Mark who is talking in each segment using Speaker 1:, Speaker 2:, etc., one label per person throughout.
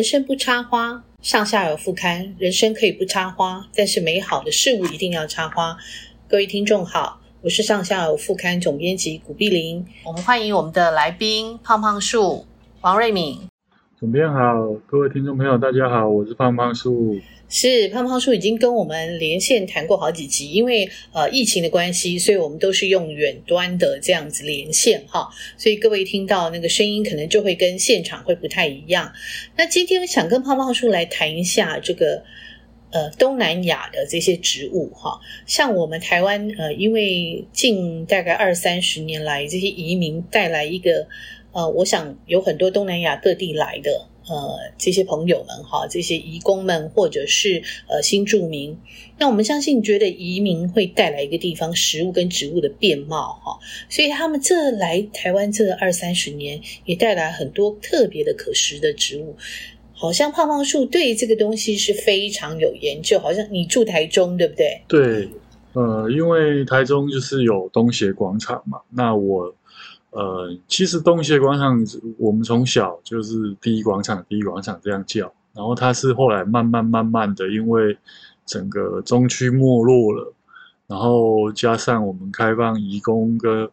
Speaker 1: 人生不插花，上下有副刊。人生可以不插花，但是美好的事物一定要插花。各位听众好，我是上下有副刊总编辑古碧玲。我们欢迎我们的来宾胖胖树王瑞敏。
Speaker 2: 总编好，各位听众朋友大家好，我是胖胖树。
Speaker 1: 是胖胖叔已经跟我们连线谈过好几集，因为呃疫情的关系，所以我们都是用远端的这样子连线哈，所以各位听到那个声音可能就会跟现场会不太一样。那今天想跟胖胖叔来谈一下这个呃东南亚的这些植物哈，像我们台湾呃，因为近大概二三十年来这些移民带来一个呃，我想有很多东南亚各地来的。呃，这些朋友们哈，这些移工们或者是呃新住民，那我们相信觉得移民会带来一个地方食物跟植物的变貌哈，所以他们这来台湾这二三十年也带来很多特别的可食的植物，好像胖胖树对这个东西是非常有研究，好像你住台中对不对？
Speaker 2: 对，呃，因为台中就是有东协广场嘛，那我。呃，其实东协广场，我们从小就是第一广场，第一广场这样叫。然后它是后来慢慢慢慢的，因为整个中区没落了，然后加上我们开放移工跟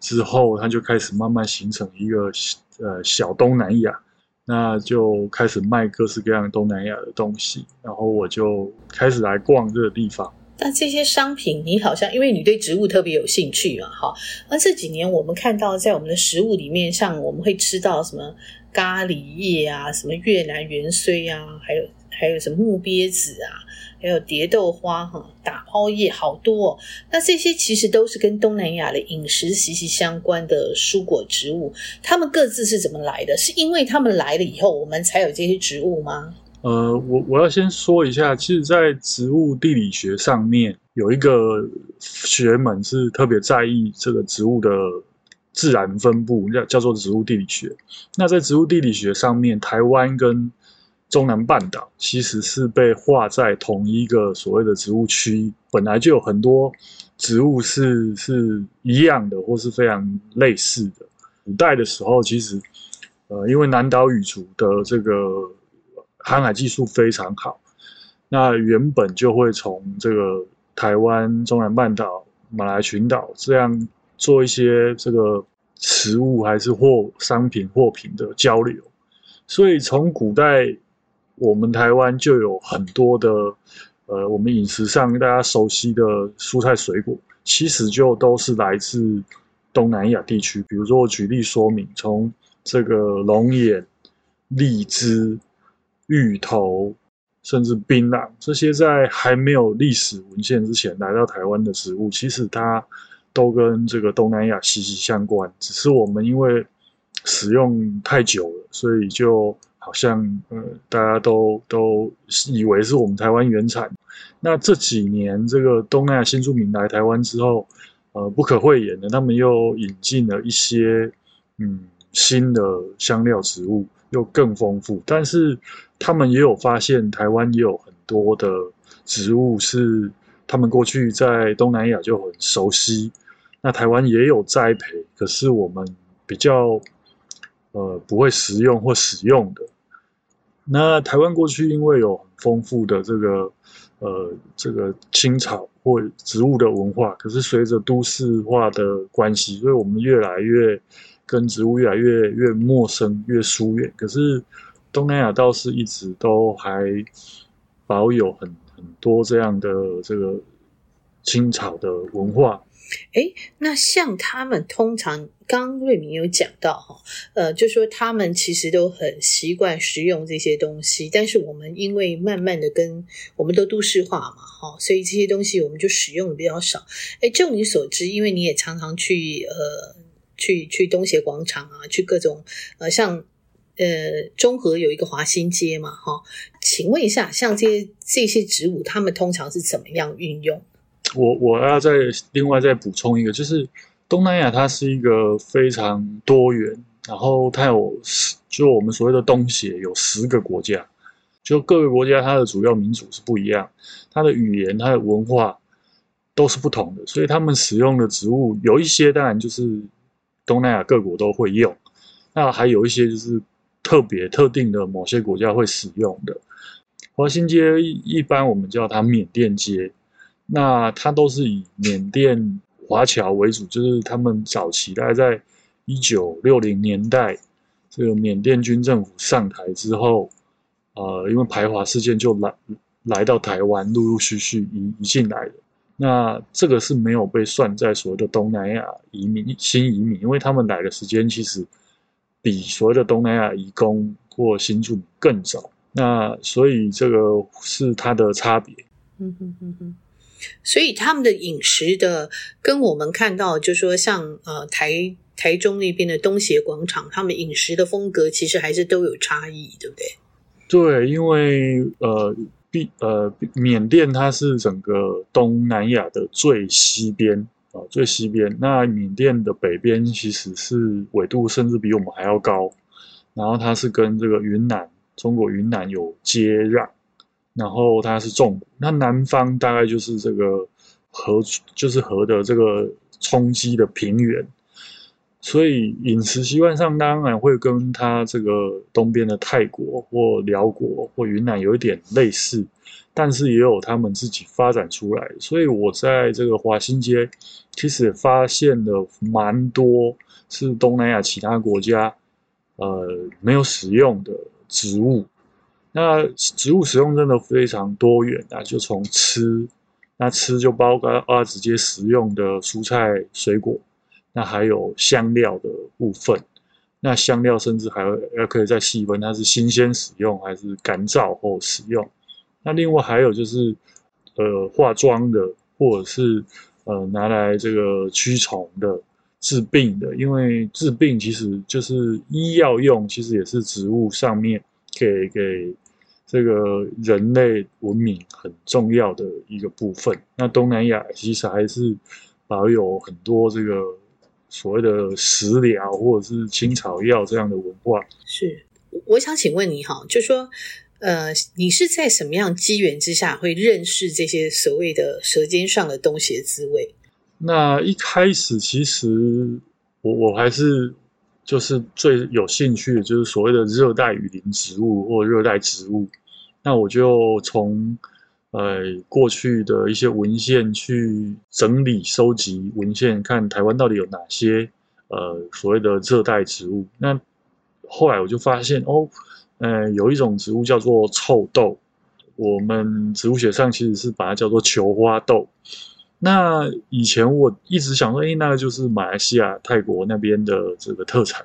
Speaker 2: 之后，它就开始慢慢形成一个呃小东南亚，那就开始卖各式各样东南亚的东西。然后我就开始来逛这个地方。
Speaker 1: 那这些商品，你好像因为你对植物特别有兴趣嘛，哈。那这几年我们看到在我们的食物里面，像我们会吃到什么咖喱叶啊，什么越南芫荽啊，还有还有什么木鳖子啊，还有蝶豆花哈，打抛叶，好多。那这些其实都是跟东南亚的饮食息息相关的蔬果植物，它们各自是怎么来的？是因为它们来了以后，我们才有这些植物吗？
Speaker 2: 呃，我我要先说一下，其实，在植物地理学上面有一个学门是特别在意这个植物的自然分布，叫叫做植物地理学。那在植物地理学上面，台湾跟中南半岛其实是被划在同一个所谓的植物区，本来就有很多植物是是一样的，或是非常类似的。古代的时候，其实呃，因为南岛语族的这个。航海技术非常好，那原本就会从这个台湾、中南半岛、马来群岛这样做一些这个食物还是货商品货品的交流，所以从古代我们台湾就有很多的呃，我们饮食上大家熟悉的蔬菜水果，其实就都是来自东南亚地区。比如说我举例说明，从这个龙眼、荔枝。芋头，甚至槟榔，这些在还没有历史文献之前来到台湾的食物，其实它都跟这个东南亚息息相关。只是我们因为使用太久了，所以就好像呃，大家都都以为是我们台湾原产。那这几年这个东南亚新住民来台湾之后，呃，不可讳言的，他们又引进了一些嗯新的香料植物。又更丰富，但是他们也有发现，台湾也有很多的植物是他们过去在东南亚就很熟悉，那台湾也有栽培，可是我们比较呃不会食用或使用的。那台湾过去因为有很丰富的这个呃这个青草或植物的文化，可是随着都市化的关系，所以我们越来越。跟植物越来越越陌生，越疏远。可是东南亚倒是一直都还保有很很多这样的这个青草的文化。
Speaker 1: 诶，那像他们通常，刚瑞明有讲到哈，呃，就说他们其实都很习惯食用这些东西，但是我们因为慢慢的跟我们都都市化嘛，哈，所以这些东西我们就使用的比较少。诶，就你所知，因为你也常常去呃。去去东协广场啊，去各种呃，像呃中和有一个华新街嘛，哈、哦，请问一下，像这些这些植物，他们通常是怎么样运用？
Speaker 2: 我我要再另外再补充一个，就是东南亚它是一个非常多元，然后它有十，就我们所谓的东协有十个国家，就各个国家它的主要民族是不一样，它的语言、它的文化都是不同的，所以他们使用的植物有一些当然就是。东南亚各国都会用，那还有一些就是特别特定的某些国家会使用的。华新街一般我们叫它缅甸街，那它都是以缅甸华侨为主，就是他们早期大概在一九六零年代，这个缅甸军政府上台之后，呃，因为排华事件就来来到台湾，陆陆续续移移进来的。那这个是没有被算在所谓的东南亚移民新移民，因为他们来的时间其实比所谓的东南亚移工或新住民更早。那所以这个是它的差别。
Speaker 1: 嗯哼哼哼。所以他们的饮食的跟我们看到，就是说像呃台台中那边的东协广场，他们饮食的风格其实还是都有差异，对不对？
Speaker 2: 对，因为呃。比呃，缅甸它是整个东南亚的最西边啊，最西边。那缅甸的北边其实是纬度甚至比我们还要高，然后它是跟这个云南，中国云南有接壤，然后它是重。那南方大概就是这个河，就是河的这个冲击的平原。所以饮食习惯上当然会跟它这个东边的泰国或寮国或云南有一点类似，但是也有他们自己发展出来。所以我在这个华新街其实发现了蛮多是东南亚其他国家呃没有使用的植物。那植物使用真的非常多元啊，就从吃，那吃就包括啊直接食用的蔬菜水果。那还有香料的部分，那香料甚至还要可以再细分，它是新鲜使用还是干燥后使用？那另外还有就是，呃，化妆的或者是呃拿来这个驱虫的、治病的，因为治病其实就是医药用，其实也是植物上面给给这个人类文明很重要的一个部分。那东南亚其实还是保有很多这个。所谓的食疗或者是青草药这样的文化，
Speaker 1: 是我想请问你哈，就说呃，你是在什么样机缘之下会认识这些所谓的舌尖上的东协滋味？
Speaker 2: 那一开始其实我我还是就是最有兴趣的就是所谓的热带雨林植物或热带植物，那我就从。呃，过去的一些文献去整理、收集文献，看台湾到底有哪些呃所谓的热带植物。那后来我就发现哦，呃，有一种植物叫做臭豆，我们植物学上其实是把它叫做球花豆。那以前我一直想说，哎，那个就是马来西亚、泰国那边的这个特产。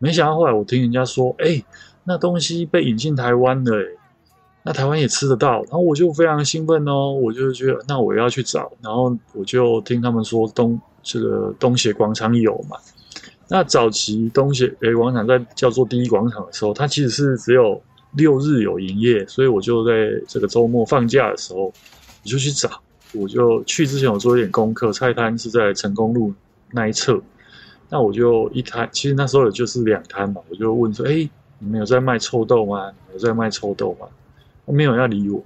Speaker 2: 没想到后来我听人家说，哎，那东西被引进台湾了，那台湾也吃得到，然后我就非常兴奋哦，我就觉得那我要去找，然后我就听他们说东这个东协广场有嘛。那早期东协诶广场在叫做第一广场的时候，它其实是只有六日有营业，所以我就在这个周末放假的时候，我就去找。我就去之前我做一点功课，菜摊是在成功路那一侧，那我就一摊，其实那时候也就是两摊嘛，我就问说：哎，你们有在卖臭豆吗？有在卖臭豆吗？没有要理我，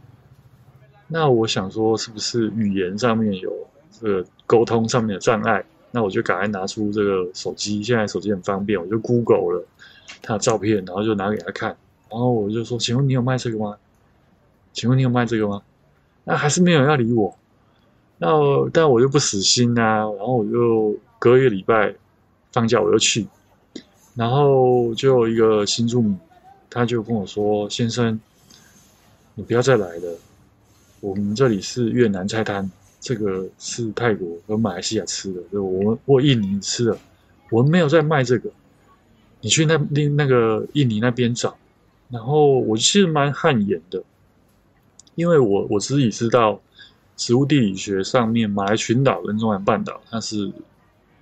Speaker 2: 那我想说是不是语言上面有这个沟通上面的障碍？那我就赶快拿出这个手机，现在手机很方便，我就 Google 了他的照片，然后就拿给他看，然后我就说：“请问你有卖这个吗？请问你有卖这个吗？”那还是没有要理我，那但我又不死心啊，然后我就隔一个礼拜放假我又去，然后就有一个新住民，他就跟我说：“先生。”你不要再来了，我们这里是越南菜摊，这个是泰国和马来西亚吃的，我们或印尼吃的，我们没有在卖这个。你去那那那个印尼那边找，然后我其实蛮汗颜的，因为我我自己知道植物地理学上面马来群岛跟中南半岛它是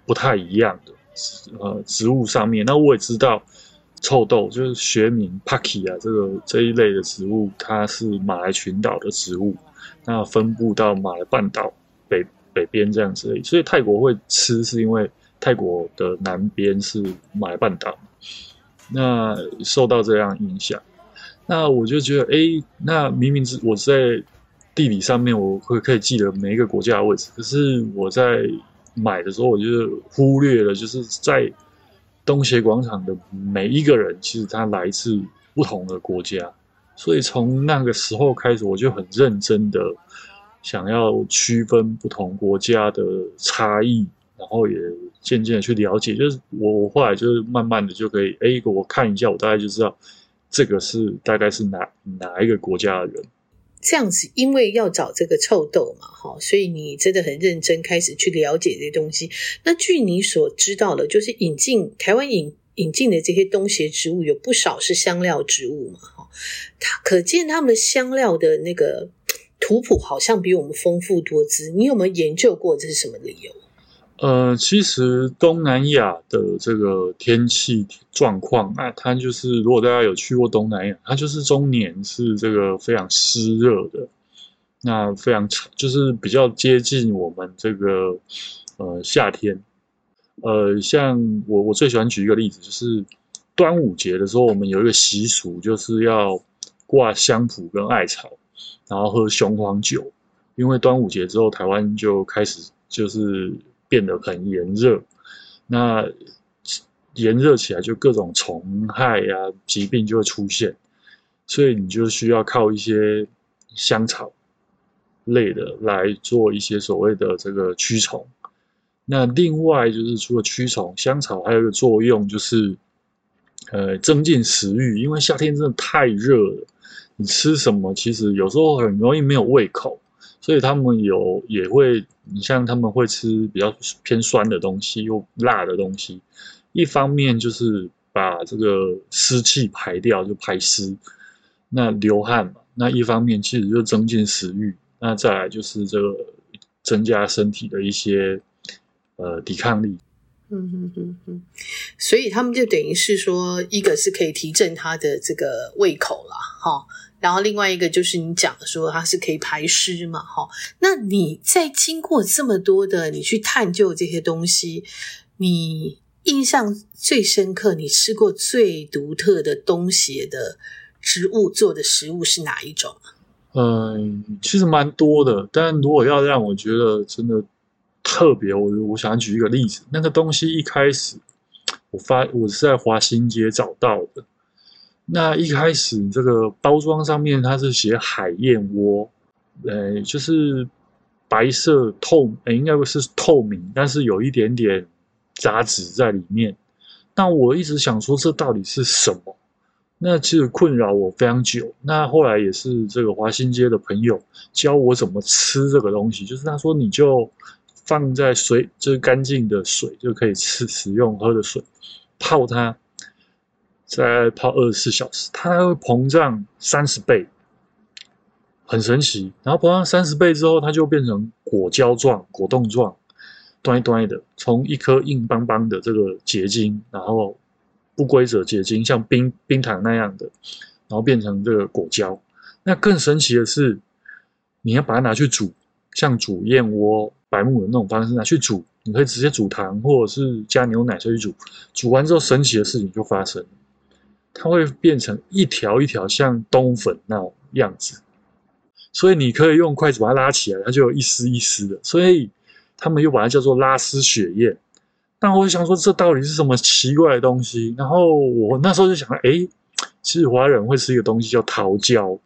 Speaker 2: 不太一样的，呃，植物上面，那我也知道。臭豆就是学名 Paki 啊，这个这一类的植物，它是马来群岛的植物，那分布到马来半岛北北边这样子。所以泰国会吃，是因为泰国的南边是马来半岛，那受到这样影响，那我就觉得，哎，那明明是我在地理上面我会可以记得每一个国家的位置，可是我在买的时候，我就忽略了，就是在。东协广场的每一个人，其实他来自不同的国家，所以从那个时候开始，我就很认真的想要区分不同国家的差异，然后也渐渐的去了解，就是我我后来就是慢慢的就可以，哎，我看一下，我大概就知道这个是大概是哪哪一个国家的人。
Speaker 1: 这样子，因为要找这个臭豆嘛，哈，所以你真的很认真开始去了解这些东西。那据你所知道的，就是引进台湾引引进的这些东西植物，有不少是香料植物嘛，哈，它可见他们香料的那个图谱好像比我们丰富多姿。你有没有研究过这是什么理由？
Speaker 2: 呃，其实东南亚的这个天气状况啊，它就是如果大家有去过东南亚，它就是终年是这个非常湿热的，那非常就是比较接近我们这个呃夏天。呃，像我我最喜欢举一个例子，就是端午节的时候，我们有一个习俗，就是要挂香蒲跟艾草，然后喝雄黄酒，因为端午节之后，台湾就开始就是。变得很炎热，那炎热起来就各种虫害呀、啊、疾病就会出现，所以你就需要靠一些香草类的来做一些所谓的这个驱虫。那另外就是除了驱虫，香草还有一个作用就是，呃，增进食欲，因为夏天真的太热了，你吃什么其实有时候很容易没有胃口。所以他们有也会，你像他们会吃比较偏酸的东西，又辣的东西。一方面就是把这个湿气排掉，就排湿，那流汗嘛。那一方面其实就增进食欲。那再来就是这个增加身体的一些呃抵抗力。
Speaker 1: 嗯哼哼哼。所以他们就等于是说，一个是可以提振他的这个胃口了，哈。然后另外一个就是你讲的说它是可以排湿嘛，哈。那你在经过这么多的你去探究这些东西，你印象最深刻，你吃过最独特的东西的植物做的食物是哪一种？
Speaker 2: 嗯，其实蛮多的，但如果要让我觉得真的特别，我我想举一个例子，那个东西一开始我发我是在华新街找到的。那一开始，这个包装上面它是写海燕窝，呃，就是白色透，呃，应该不是透明，但是有一点点杂质在里面。那我一直想说，这到底是什么？那其实困扰我非常久。那后来也是这个华新街的朋友教我怎么吃这个东西，就是他说你就放在水，就是干净的水就可以吃使用喝的水，泡它。再泡二十四小时，它会膨胀三十倍，很神奇。然后膨胀三十倍之后，它就变成果胶状、果冻状，端端的，从一颗硬邦邦的这个结晶，然后不规则结晶，像冰冰糖那样的，然后变成这个果胶。那更神奇的是，你要把它拿去煮，像煮燕窝、白木耳那种方式拿去煮，你可以直接煮糖，或者是加牛奶下去煮。煮完之后，神奇的事情就发生。它会变成一条一条像冬粉那种样子，所以你可以用筷子把它拉起来，它就有一丝一丝的。所以他们又把它叫做拉丝雪燕。但我想说，这到底是什么奇怪的东西？然后我那时候就想，哎，其实华人会吃一个东西叫桃胶。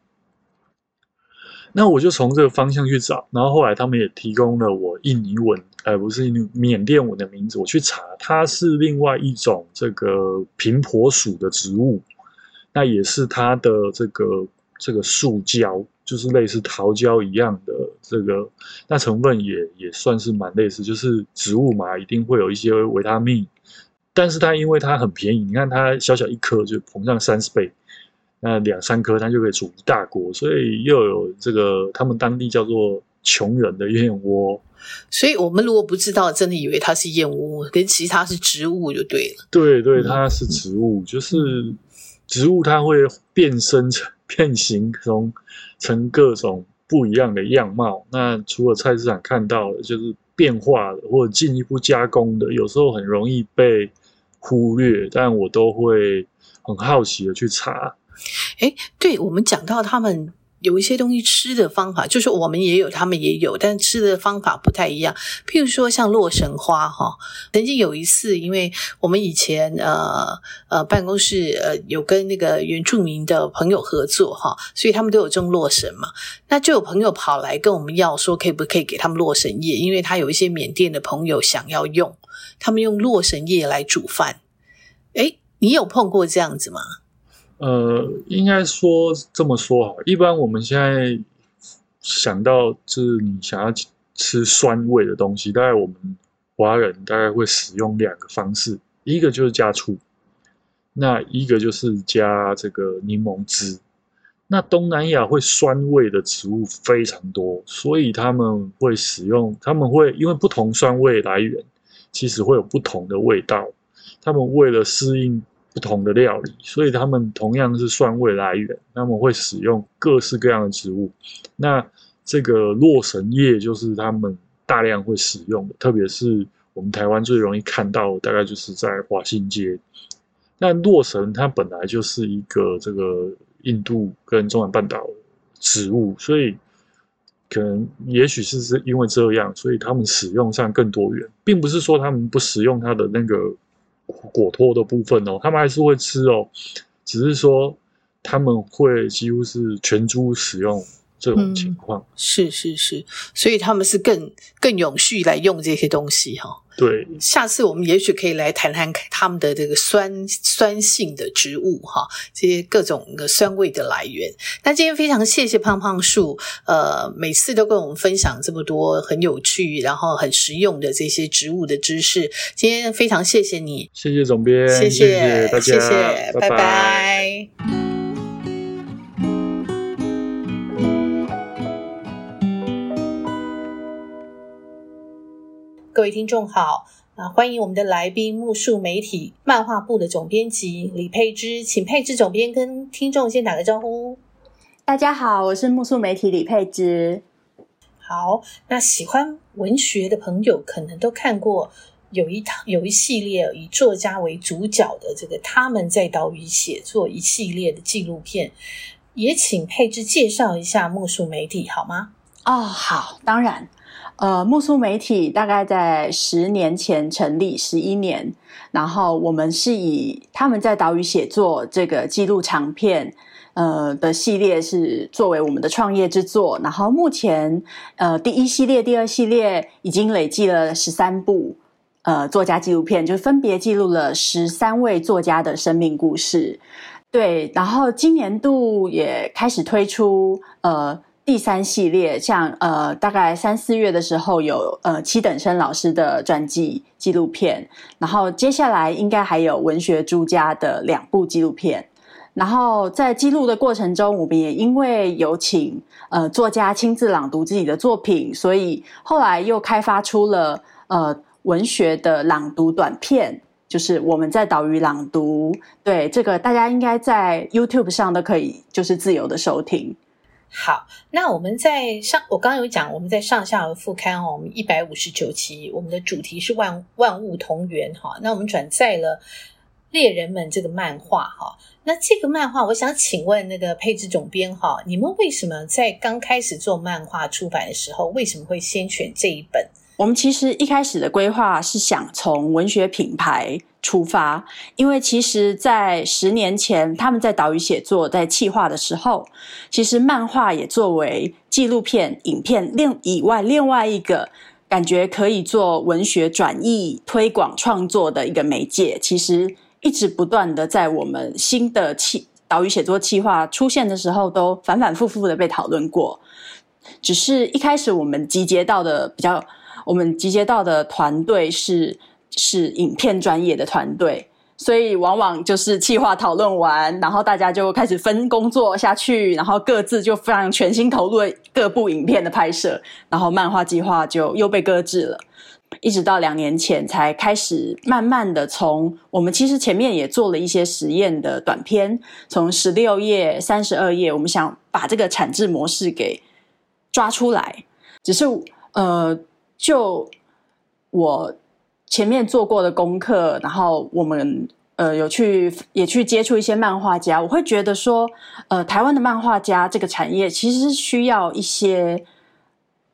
Speaker 2: 那我就从这个方向去找，然后后来他们也提供了我印尼文，呃，不是印尼，缅甸文的名字，我去查，它是另外一种这个平婆属的植物，那也是它的这个这个树胶，就是类似桃胶一样的这个，那成分也也算是蛮类似，就是植物嘛，一定会有一些维他命，但是它因为它很便宜，你看它小小一颗就膨胀三十倍。那两三颗，它就可以煮一大锅，所以又有这个他们当地叫做穷人的燕窝。
Speaker 1: 所以我们如果不知道，真的以为它是燕窝，跟其他是植物就对了。
Speaker 2: 对对，它是植物，嗯、就是植物，它会变身成变形成成各种不一样的样貌。那除了菜市场看到的，就是变化的或者进一步加工的，有时候很容易被忽略，但我都会很好奇的去查。
Speaker 1: 哎，对，我们讲到他们有一些东西吃的方法，就是我们也有，他们也有，但吃的方法不太一样。譬如说像洛神花哈，曾经有一次，因为我们以前呃呃办公室呃有跟那个原住民的朋友合作哈，所以他们都有种洛神嘛。那就有朋友跑来跟我们要说，可不可以给他们洛神叶？因为他有一些缅甸的朋友想要用，他们用洛神叶来煮饭。诶，你有碰过这样子吗？
Speaker 2: 呃，应该说这么说哈，一般我们现在想到就是你想要吃酸味的东西，大概我们华人大概会使用两个方式，一个就是加醋，那一个就是加这个柠檬汁。那东南亚会酸味的植物非常多，所以他们会使用，他们会因为不同酸味来源，其实会有不同的味道，他们为了适应。不同的料理，所以他们同样是酸味来源，他们会使用各式各样的植物。那这个洛神叶就是他们大量会使用的，特别是我们台湾最容易看到，大概就是在华新街。那洛神它本来就是一个这个印度跟中南半岛植物，所以可能也许是因为这样，所以他们使用上更多元，并不是说他们不使用它的那个。果托的部分哦，他们还是会吃哦，只是说他们会几乎是全株使用这种情况。嗯，
Speaker 1: 是是是，所以他们是更更永续来用这些东西哈。
Speaker 2: 对，
Speaker 1: 下次我们也许可以来谈谈他们的这个酸酸性的植物哈，这些各种的酸味的来源。那今天非常谢谢胖胖树，呃，每次都跟我们分享这么多很有趣，然后很实用的这些植物的知识。今天非常谢谢你，
Speaker 2: 谢谢总编，
Speaker 1: 谢谢，谢谢大家，谢谢，拜拜。拜拜。各位听众好，啊，欢迎我们的来宾木树媒体漫画部的总编辑李佩芝，请佩芝总编跟听众先打个招呼。
Speaker 3: 大家好，我是木树媒体李佩芝。
Speaker 1: 好，那喜欢文学的朋友可能都看过有一套有一系列以作家为主角的这个他们在岛屿写作一系列的纪录片，也请佩芝介绍一下木树媒体好吗？
Speaker 3: 哦，好，当然。呃，木苏媒体大概在十年前成立，十一年。然后我们是以他们在岛屿写作这个记录长片，呃的系列是作为我们的创业之作。然后目前，呃，第一系列、第二系列已经累计了十三部，呃，作家纪录片，就分别记录了十三位作家的生命故事。对，然后今年度也开始推出，呃。第三系列，像呃，大概三四月的时候有呃七等生老师的传记纪录片，然后接下来应该还有文学朱家的两部纪录片，然后在记录的过程中，我们也因为有请呃作家亲自朗读自己的作品，所以后来又开发出了呃文学的朗读短片，就是我们在岛屿朗读，对，这个大家应该在 YouTube 上都可以就是自由的收听。
Speaker 1: 好，那我们在上，我刚刚有讲，我们在上下文副刊哦，我们一百五十九期，我们的主题是万万物同源哈。那我们转载了猎人们这个漫画哈。那这个漫画，我想请问那个配置总编哈，你们为什么在刚开始做漫画出版的时候，为什么会先选这一本？
Speaker 3: 我们其实一开始的规划是想从文学品牌出发，因为其实，在十年前，他们在岛屿写作在企划的时候，其实漫画也作为纪录片、影片另以外另外一个感觉可以做文学转译、推广创作的一个媒介，其实一直不断的在我们新的企岛屿写作企划出现的时候，都反反复复的被讨论过。只是一开始我们集结到的比较，我们集结到的团队是。是影片专业的团队，所以往往就是企划讨论完，然后大家就开始分工作下去，然后各自就非常全心投入各部影片的拍摄，然后漫画计划就又被搁置了，一直到两年前才开始慢慢的从我们其实前面也做了一些实验的短片，从十六页、三十二页，我们想把这个产制模式给抓出来，只是呃，就我。前面做过的功课，然后我们呃有去也去接触一些漫画家，我会觉得说，呃，台湾的漫画家这个产业其实需要一些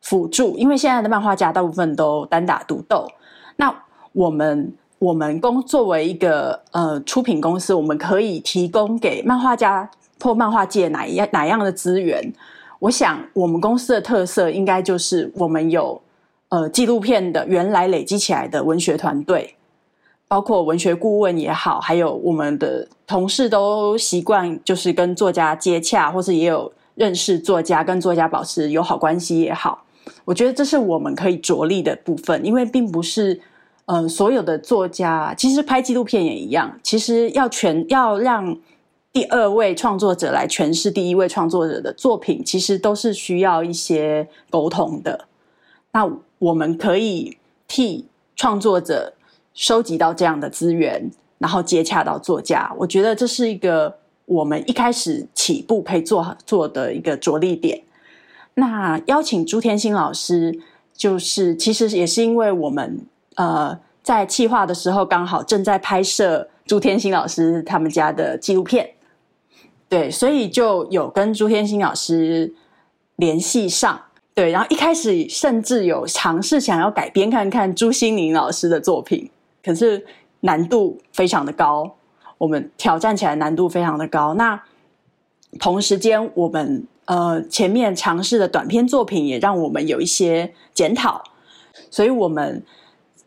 Speaker 3: 辅助，因为现在的漫画家大部分都单打独斗。那我们我们公作为一个呃出品公司，我们可以提供给漫画家或漫画界哪一样哪样的资源？我想我们公司的特色应该就是我们有呃纪录片的原来累积起来的文学团队，包括文学顾问也好，还有我们的同事都习惯就是跟作家接洽，或是也有认识作家，跟作家保持友好关系也好。我觉得这是我们可以着力的部分，因为并不是。嗯、所有的作家其实拍纪录片也一样，其实要全要让第二位创作者来诠释第一位创作者的作品，其实都是需要一些沟通的。那我们可以替创作者收集到这样的资源，然后接洽到作家。我觉得这是一个我们一开始起步可以做做的一个着力点。那邀请朱天心老师，就是其实也是因为我们。呃，在企划的时候，刚好正在拍摄朱天心老师他们家的纪录片，对，所以就有跟朱天心老师联系上，对，然后一开始甚至有尝试想要改编看看朱西甯老师的作品，可是难度非常的高，我们挑战起来难度非常的高。那同时间，我们呃前面尝试的短篇作品也让我们有一些检讨，所以我们。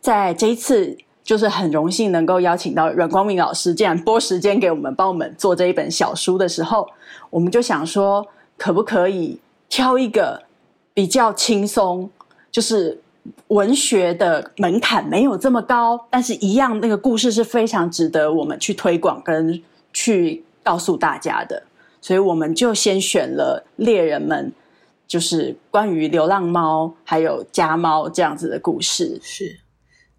Speaker 3: 在这一次，就是很荣幸能够邀请到阮光明老师，这样拨时间给我们，帮我们做这一本小书的时候，我们就想说，可不可以挑一个比较轻松，就是文学的门槛没有这么高，但是一样那个故事是非常值得我们去推广跟去告诉大家的，所以我们就先选了《猎人们》，就是关于流浪猫还有家猫这样子的故事，
Speaker 1: 是。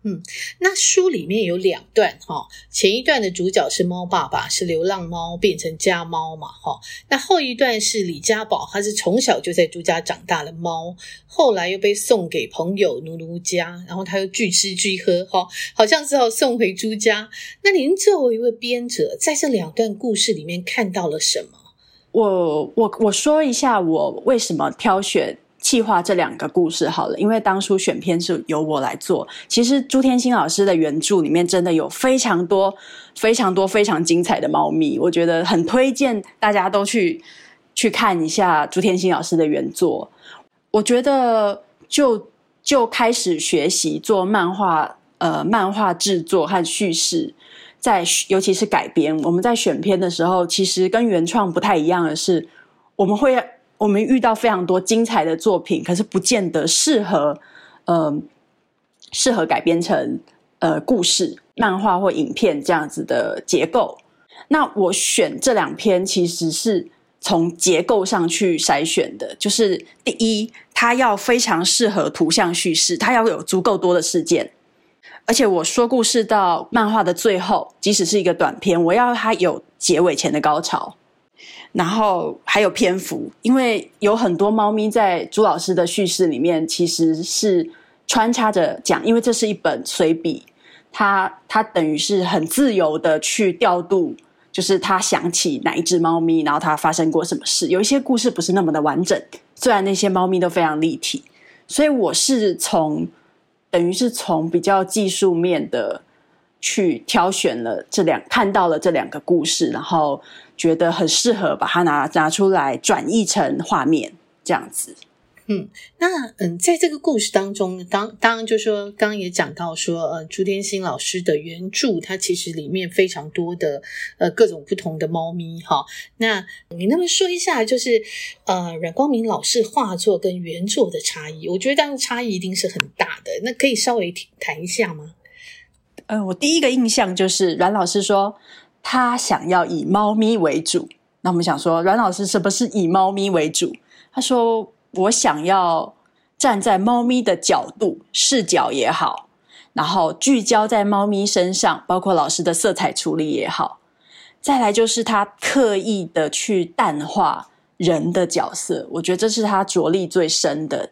Speaker 1: 嗯，那书里面有两段哈，前一段的主角是猫爸爸，是流浪猫变成家猫嘛哈，那后一段是李家宝，他是从小就在朱家长大的猫，后来又被送给朋友奴奴家，然后他又拒吃拒喝哈，好像只好送回朱家。那您作为一位编者，在这两段故事里面看到了什么？
Speaker 3: 我我我说一下我为什么挑选。企划这两个故事好了，因为当初选片是由我来做。其实朱天心老师的原著里面真的有非常多、非常多、非常精彩的猫咪，我觉得很推荐大家都去去看一下朱天心老师的原作。我觉得就就开始学习做漫画，呃，漫画制作和叙事，在尤其是改编，我们在选片的时候，其实跟原创不太一样的是，我们会。我们遇到非常多精彩的作品，可是不见得适合，呃，适合改编成呃故事、漫画或影片这样子的结构。那我选这两篇，其实是从结构上去筛选的。就是第一，它要非常适合图像叙事，它要有足够多的事件，而且我说故事到漫画的最后，即使是一个短篇，我要它有结尾前的高潮。然后还有篇幅，因为有很多猫咪在朱老师的叙事里面其实是穿插着讲，因为这是一本随笔，他他等于是很自由的去调度，就是他想起哪一只猫咪，然后他发生过什么事。有一些故事不是那么的完整，虽然那些猫咪都非常立体，所以我是从等于是从比较技术面的去挑选了这两，看到了这两个故事，然后。觉得很适合把它拿拿出来转译成画面这样子。
Speaker 1: 嗯，那嗯，在这个故事当中，当当然就说，刚刚也讲到说，呃，朱天心老师的原著，它其实里面非常多的呃各种不同的猫咪哈。那你能不能说一下，就是呃阮光明老师画作跟原作的差异？我觉得当然差异一定是很大的，那可以稍微谈一下吗？
Speaker 3: 呃，我第一个印象就是阮老师说。他想要以猫咪为主，那我们想说，阮老师是不是以猫咪为主？他说：“我想要站在猫咪的角度、视角也好，然后聚焦在猫咪身上，包括老师的色彩处理也好。再来就是他刻意的去淡化人的角色，我觉得这是他着力最深的。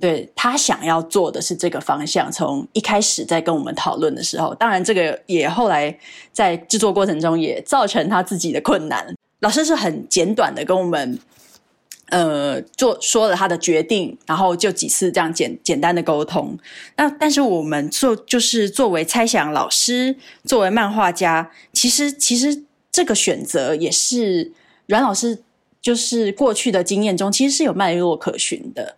Speaker 3: 对，他想要做的是这个方向。从一开始在跟我们讨论的时候，当然这个也后来在制作过程中也造成他自己的困难。老师是很简短的跟我们。呃，做说了他的决定，然后就几次这样简简单的沟通。那但是我们做就是作为猜想老师，作为漫画家，其实其实这个选择也是阮老师就是过去的经验中，其实是有脉络可循的。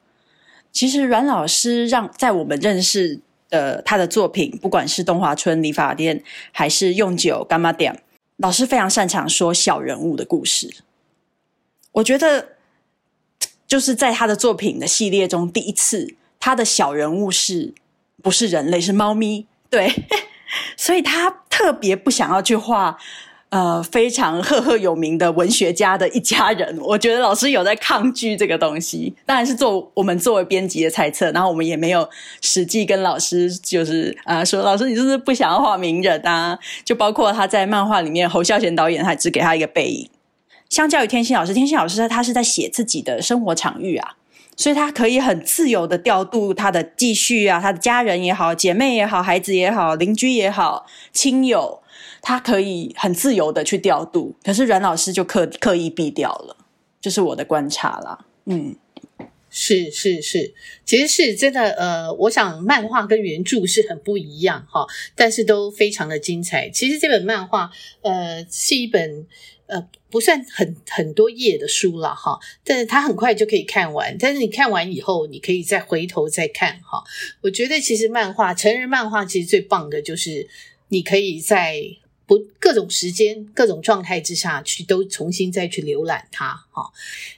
Speaker 3: 其实阮老师让在我们认识的他的作品，不管是东华春理发店，还是用九柑仔店，老师非常擅长说小人物的故事。我觉得。就是在他的作品的系列中，第一次他的小人物是不是人类，是猫咪？对，所以他特别不想要去画呃非常赫赫有名的文学家的一家人。我觉得老师有在抗拒这个东西，当然是做我们作为编辑的猜测，然后我们也没有实际跟老师就是啊、呃、说，老师你是不是不想要画名人啊？就包括他在漫画里面，侯孝贤导演还只给他一个背影。相较于天心老师，天心老师他是在写自己的生活场域啊，所以他可以很自由的调度他的记叙啊，他的家人也好，姐妹也好，孩子也好，邻居也好，亲友，他可以很自由的去调度。可是阮老师就刻刻意避掉了，这、是我的观察啦。嗯，
Speaker 1: 是是是，其实是真的。呃，我想漫画跟原著是很不一样哈，但是都非常的精彩。其实这本漫画，呃，是一本。呃，不算很很多页的书了哈，但是它很快就可以看完。但是你看完以后，你可以再回头再看哈。我觉得其实漫画，成人漫画其实最棒的就是你可以在不各种时间、各种状态之下去都重新再去浏览它哈。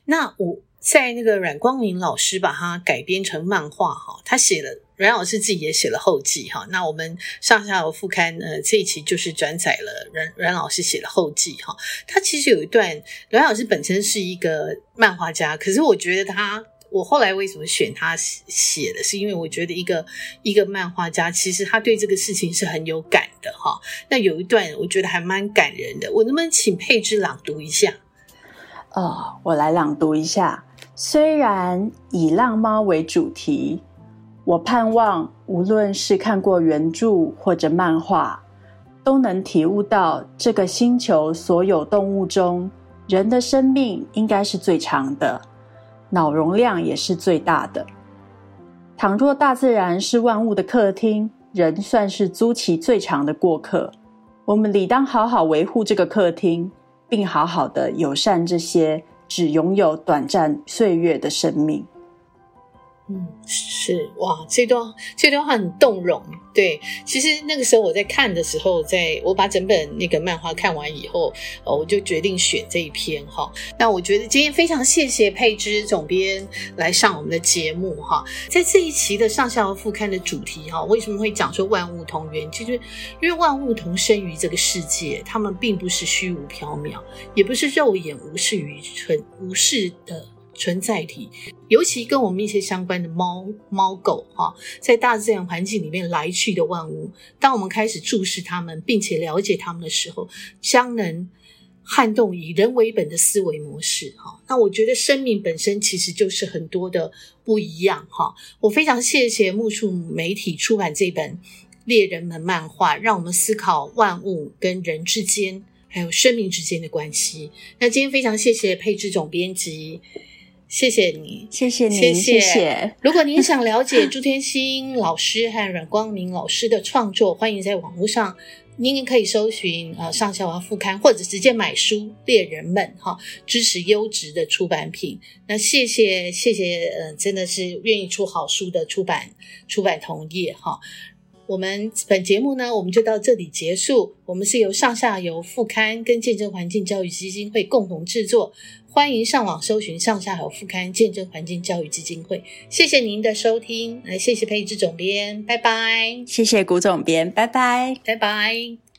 Speaker 1: 那我在那个阮光明老师把它改编成漫画哈，他写了。阮老师自己也写了后记哈，那我们上下游副刊呃这一期就是转载了阮阮老师写的后记哈。他其实有一段，阮老师本身是一个漫画家，可是我觉得他，我后来为什么选他写的，是因为我觉得一个一个漫画家，其实他对这个事情是很有感的哈。那有一段我觉得还蛮感人的，我能不能请佩芝朗读一下？
Speaker 3: 哦，我来朗读一下，虽然以浪猫为主题。我盼望，无论是看过原著或者漫画，都能体悟到这个星球所有动物中，人的生命应该是最长的，脑容量也是最大的。倘若大自然是万物的客厅，人算是租期最长的过客。我们理当好好维护这个客厅，并好好的友善这些只拥有短暂岁月的生命。
Speaker 1: 嗯，是哇，这段这段话很动容。对，其实那个时候我在看的时候，在我把整本那个漫画看完以后，呃，我就决定选这一篇哈。那我觉得今天非常谢谢佩芝总编来上我们的节目哈。在这一期的上下游副刊的主题哈，为什么会讲说万物同源？其实因为万物同生于这个世界，他们并不是虚无缥缈，也不是肉眼无视于存无视的。存在体，尤其跟我们密切相关的猫猫狗哈，在大自然环境里面来去的万物，当我们开始注视它们，并且了解它们的时候，将能撼动以人为本的思维模式哈。那我觉得生命本身其实就是很多的不一样哈。我非常谢谢木树媒体出版这本《猎人们》漫画，让我们思考万物跟人之间，还有生命之间的关系。那今天非常谢谢配置总编辑。谢谢你，
Speaker 3: 谢谢你，谢谢。谢谢。
Speaker 1: 如果您想了解 朱天心老师和阮光明老师的创作，欢迎在网络上，您也可以搜寻呃上下游副刊，或者直接买书《猎人们》哈，支持优质的出版品。那谢谢谢谢，呃，真的是愿意出好书的出版出版同业哈。我们本节目呢，我们就到这里结束。我们是由上下游副刊跟见证环境教育基金会共同制作。欢迎上网搜寻上下好副刊见证环境教育基金会。谢谢您的收听，来谢谢佩芝总编，拜拜。
Speaker 3: 谢谢古总编，拜拜，
Speaker 1: 拜拜。